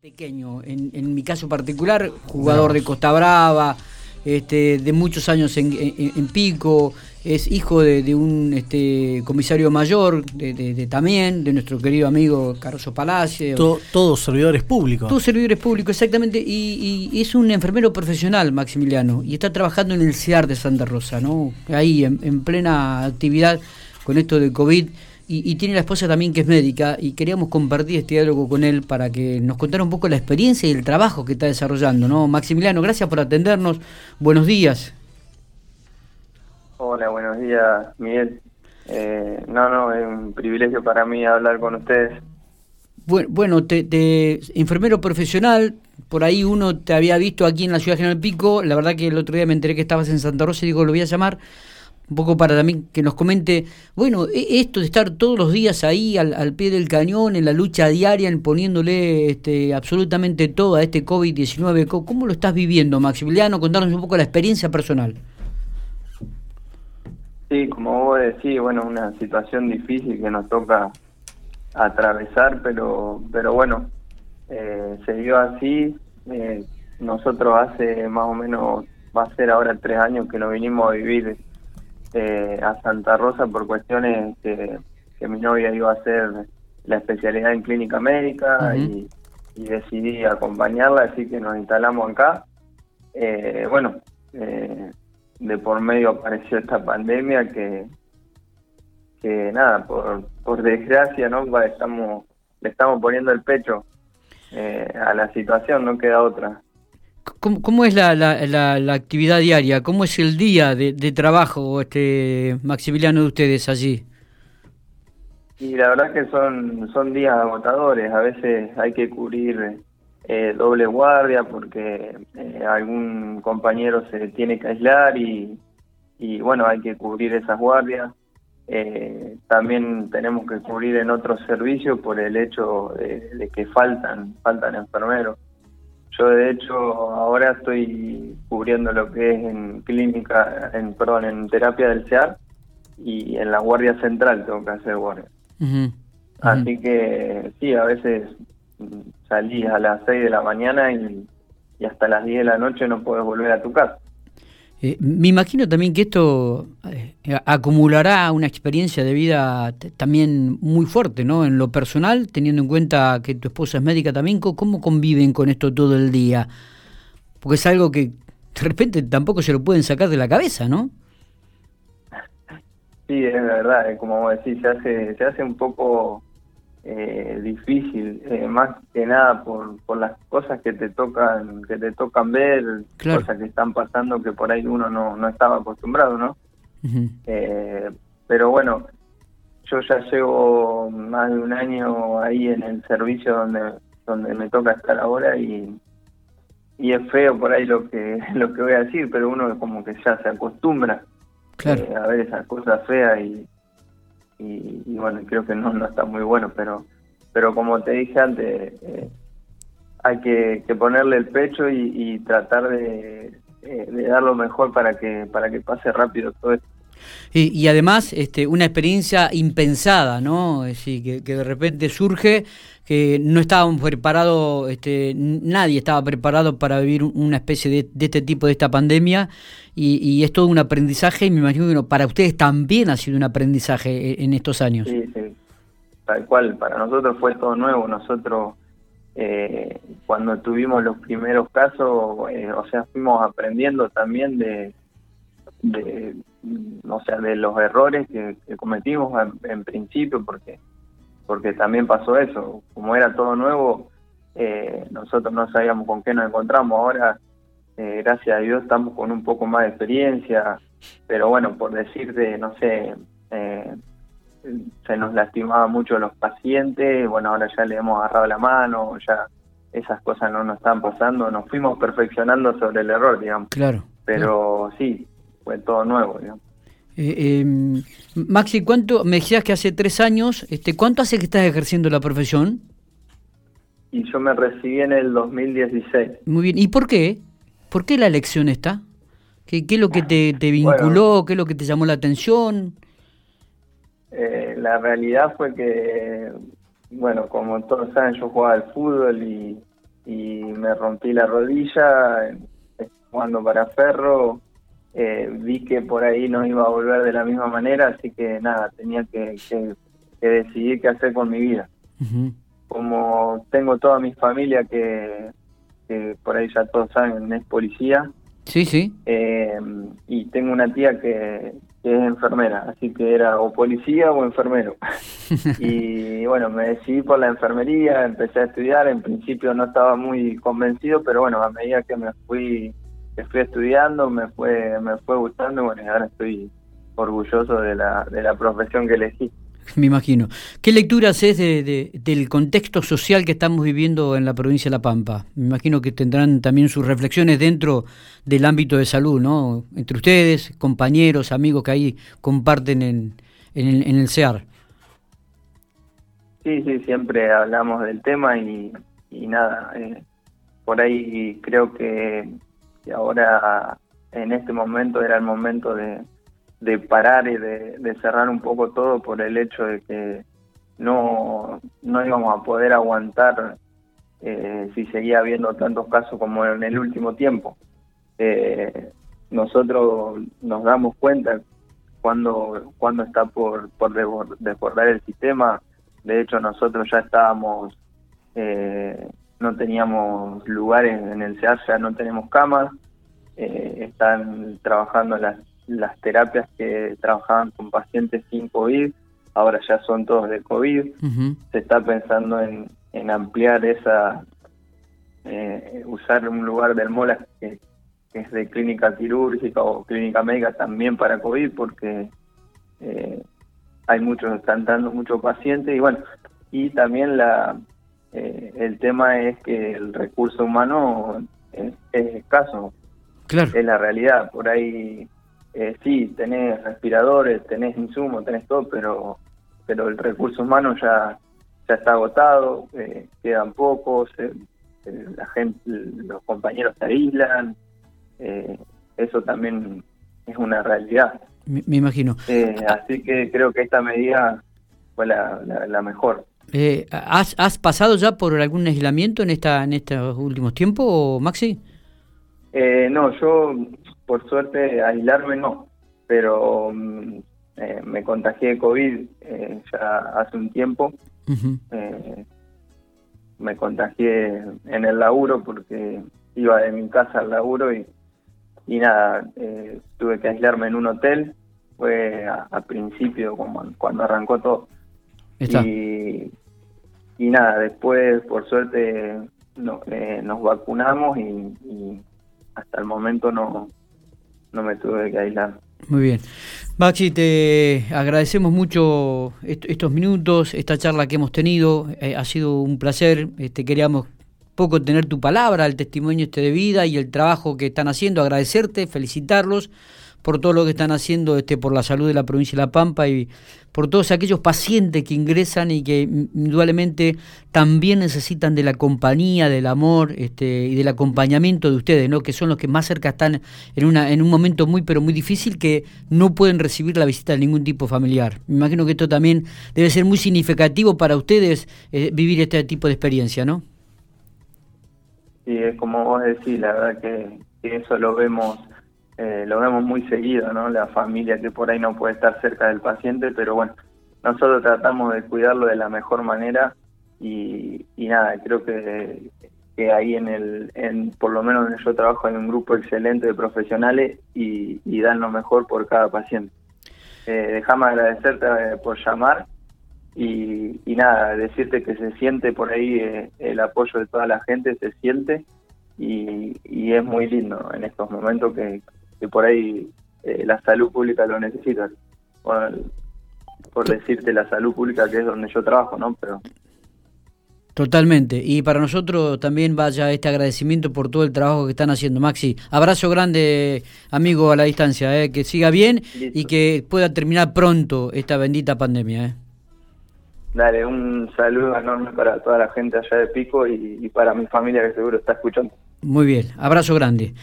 Pequeño, en, en mi caso particular, jugador de Costa Brava, este, de muchos años en, en- en Pico, es hijo de, de un este, comisario mayor, de, de- de también, de nuestro querido amigo Carlos Palacio. To- todos servidores públicos. Todos servidores públicos, exactamente, y, y es un enfermero profesional, Maximiliano, y está trabajando en el CIAR de Santa Rosa, ¿no? Ahí, en, en plena actividad con esto de COVID, y, y tiene la esposa también que es médica, y queríamos compartir este diálogo con él para que nos contara un poco la experiencia y el trabajo que está desarrollando, ¿no? Maximiliano, gracias por atendernos, buenos días. Hola, buenos días, Miguel. Eh, no, no, es un privilegio para mí hablar con ustedes. Bu- Bueno, te, te- enfermero profesional, por ahí uno te había visto aquí en la ciudad de General Pico, la verdad que el otro día me enteré que estabas en Santa Rosa y digo, lo voy a llamar un poco para también que nos comente, bueno, e- esto de estar todos los días ahí al, al pie del cañón, en la lucha diaria, en poniéndole este, absolutamente todo a este COVID-19, co- ¿cómo lo estás viviendo, Maximiliano? Contarnos un poco la experiencia personal. Sí, como vos decís, bueno, una situación difícil que nos toca atravesar, pero, pero bueno, eh, se dio así. Eh, nosotros hace más o menos, va a ser ahora tres años que nos vinimos a vivir eh, a Santa Rosa por cuestiones que, que mi novia iba a hacer la especialidad en clínica médica y, y decidí acompañarla, así que nos instalamos acá. Eh, bueno, eh, de por medio apareció esta pandemia que, que nada, por, por desgracia, ¿no? Estamos, le estamos poniendo el pecho eh, a la situación, no queda otra. ¿Cómo, es la, la, la- la actividad diaria? ¿Cómo es el día de, de trabajo, este Maximiliano, de ustedes allí? Y la verdad que son, son días agotadores, a veces hay que cubrir eh, doble guardia porque eh, algún compañero se tiene que aislar y, y bueno, hay que cubrir esas guardias. Eh, también tenemos que cubrir en otros servicios por el hecho de, de que faltan, faltan enfermeros. Yo de hecho ahora estoy cubriendo lo que es en clínica, en perdón, en terapia del CEAR y en la guardia central tengo que hacer guardia. Así que sí, a veces salís a las 6 de la mañana y, y hasta las 10 de la noche no puedes volver a tu casa. Eh, me imagino también que esto eh, acumulará una experiencia de vida también muy fuerte, ¿no? En lo personal, teniendo en cuenta que tu esposa es médica también, ¿cómo conviven con esto todo el día? Porque es algo que de repente tampoco se lo pueden sacar de la cabeza, ¿no? Sí, es verdad, como decís, se hace, se hace un poco eh, difícil, eh, más que nada por, por las cosas que te tocan, que te tocan ver, Claro. cosas que están pasando que por ahí uno no, no estaba acostumbrado, ¿no? Eh, pero bueno, yo ya llevo más de un año ahí en el servicio donde donde me toca estar ahora y y es feo por ahí lo que lo que voy a decir, pero uno como que ya se acostumbra Claro. eh, a ver esas cosas feas y, y, y bueno, creo que no no está muy bueno, pero pero como te dije antes, eh, hay que, que ponerle el pecho y, y tratar de, eh, de dar lo mejor para que para que pase rápido todo esto. Y, y además, este, una experiencia impensada, ¿no? Es decir, que, de repente surge, que no estábamos preparados, este, nadie estaba preparado para vivir un- una especie de, de este tipo de esta pandemia, y, es todo un aprendizaje, y me imagino que para ustedes también ha sido un aprendizaje e- en estos años. Sí, sí, tal cual. Para nosotros fue todo nuevo. Nosotros, eh, cuando tuvimos los primeros casos, eh, o sea, fuimos aprendiendo también de, o sea, de los errores que, que cometimos en, en principio, porque porque también pasó eso. Como era todo nuevo, eh, nosotros no sabíamos con qué nos encontramos. Ahora, eh, gracias a Dios, estamos con un poco más de experiencia. Pero bueno, por decirte, no sé, eh, se nos lastimaba mucho los pacientes, bueno, ahora ya le hemos agarrado la mano, ya esas cosas no nos están pasando, nos fuimos perfeccionando sobre el error, digamos, Claro. pero sí, fue todo nuevo. Eh, eh, Maxi, ¿cuánto, me decías que hace tres años, este, ¿cuánto hace que estás ejerciendo la profesión? Y yo me recibí en el 2016. Muy bien, ¿y por qué? ¿Por qué la elección está? ¿Qué, qué es lo que te, te Bueno. vinculó? ¿Qué es lo que te llamó la atención? Eh, la realidad fue que, bueno, como todos saben, yo jugaba al fútbol y, y me rompí la rodilla jugando para Ferro. Eh, vi que por ahí no iba a volver de la misma manera, así que nada, tenía que, decidir qué hacer con mi vida. Como tengo toda mi familia que, por ahí ya todos saben, es policía. Sí, sí. Eh, y tengo una tía que, que es enfermera, así que era o policía o enfermero. y bueno, me decidí por la enfermería, empecé a estudiar, en principio no estaba muy convencido, pero bueno, a medida que me fui, que fui estudiando, me fue, me fue gustando, bueno, y ahora estoy orgulloso de la, de la profesión que elegí. Me imagino. ¿Qué lectura haces de, del contexto social que estamos viviendo en la provincia de La Pampa? Me imagino que tendrán también sus reflexiones dentro del ámbito de salud, ¿no? Entre ustedes, compañeros, amigos que ahí comparten en, en, el, CEAR. Sí, sí, siempre hablamos del tema y, y nada, eh, por ahí creo que ahora en este momento era el momento de de parar y de, cerrar un poco todo por el hecho de que no, no íbamos a poder aguantar eh, si seguía habiendo tantos casos como en el último tiempo. Eh, nosotros nos damos cuenta cuando, cuando está por, por desbordar el sistema. De hecho, nosotros ya estábamos, eh, no teníamos lugares en el CEAR, ya no tenemos camas. están trabajando las las terapias que trabajaban con pacientes sin COVID, ahora ya son todos de COVID. Se está pensando en, ampliar esa, eh, usar un lugar del MOLA que, es de clínica quirúrgica o clínica médica también para COVID, porque eh, hay muchos, están dando muchos pacientes y bueno, y también la eh, el tema es que el recurso humano es, es escaso. Claro. Es la realidad. Por ahí eh, sí, tenés respiradores, tenés insumos, tenés todo, pero pero el recurso humano ya ya está agotado, eh, quedan pocos, eh, la gente, los compañeros se aíslan, eso también es una realidad. Me, imagino. así que creo que esta medida fue la, la, mejor. ¿Has, ¿Has pasado ya por algún aislamiento en esta en estos últimos tiempos, Maxi? no, yo por suerte aislarme no, pero mm, eh, me contagié de COVID eh, ya hace un tiempo. Eh, me contagié en el laburo porque iba de mi casa al laburo y, y nada, tuve que aislarme en un hotel. Fue a, principio, como cuando arrancó todo. Y, y nada, después, por suerte, no, nos vacunamos y hasta el momento no, no me tuve que aislar. Muy bien. Maxi, te agradecemos mucho estos minutos, esta charla que hemos tenido. Eh, ha sido un placer. Este, queríamos poco tener tu palabra, el testimonio este de vida y el trabajo que están haciendo. Agradecerte, felicitarlos por todo lo que están haciendo este, por la salud de la provincia de La Pampa y por todos aquellos pacientes que ingresan y que indudablemente también necesitan de la compañía, del amor este, y del acompañamiento de ustedes, ¿no? que son los que más cerca están en, una, en un momento muy pero muy difícil que no pueden recibir la visita de ningún tipo familiar. Me imagino que esto también debe ser muy significativo para ustedes eh, vivir este tipo de experiencia, ¿no? Sí, es como vos decís, la verdad que eso lo vemos eh, lo vemos muy seguido, ¿no? La familia que por ahí no puede estar cerca del paciente, pero bueno, nosotros tratamos de cuidarlo de la mejor manera y, nada, creo que, ahí en el, en, por lo menos yo trabajo en un grupo excelente de profesionales y, dan lo mejor por cada paciente. Eh, déjame agradecerte eh, por llamar y, nada, decirte que se siente por ahí eh, el apoyo de toda la gente, se siente y, y es muy lindo en estos momentos que, que por ahí eh, la salud pública lo necesita. por decirte la salud pública que es donde yo trabajo, ¿no? Pero Totalmente. Y para nosotros también vaya este agradecimiento por todo el trabajo que están haciendo. Maxi, abrazo grande, amigo, a la distancia. ¿eh? Que siga bien y que pueda terminar pronto esta bendita pandemia. ¿eh? Dale, un saludo enorme para toda la gente allá de Pico y para mi familia que seguro está escuchando. Muy bien, abrazo grande.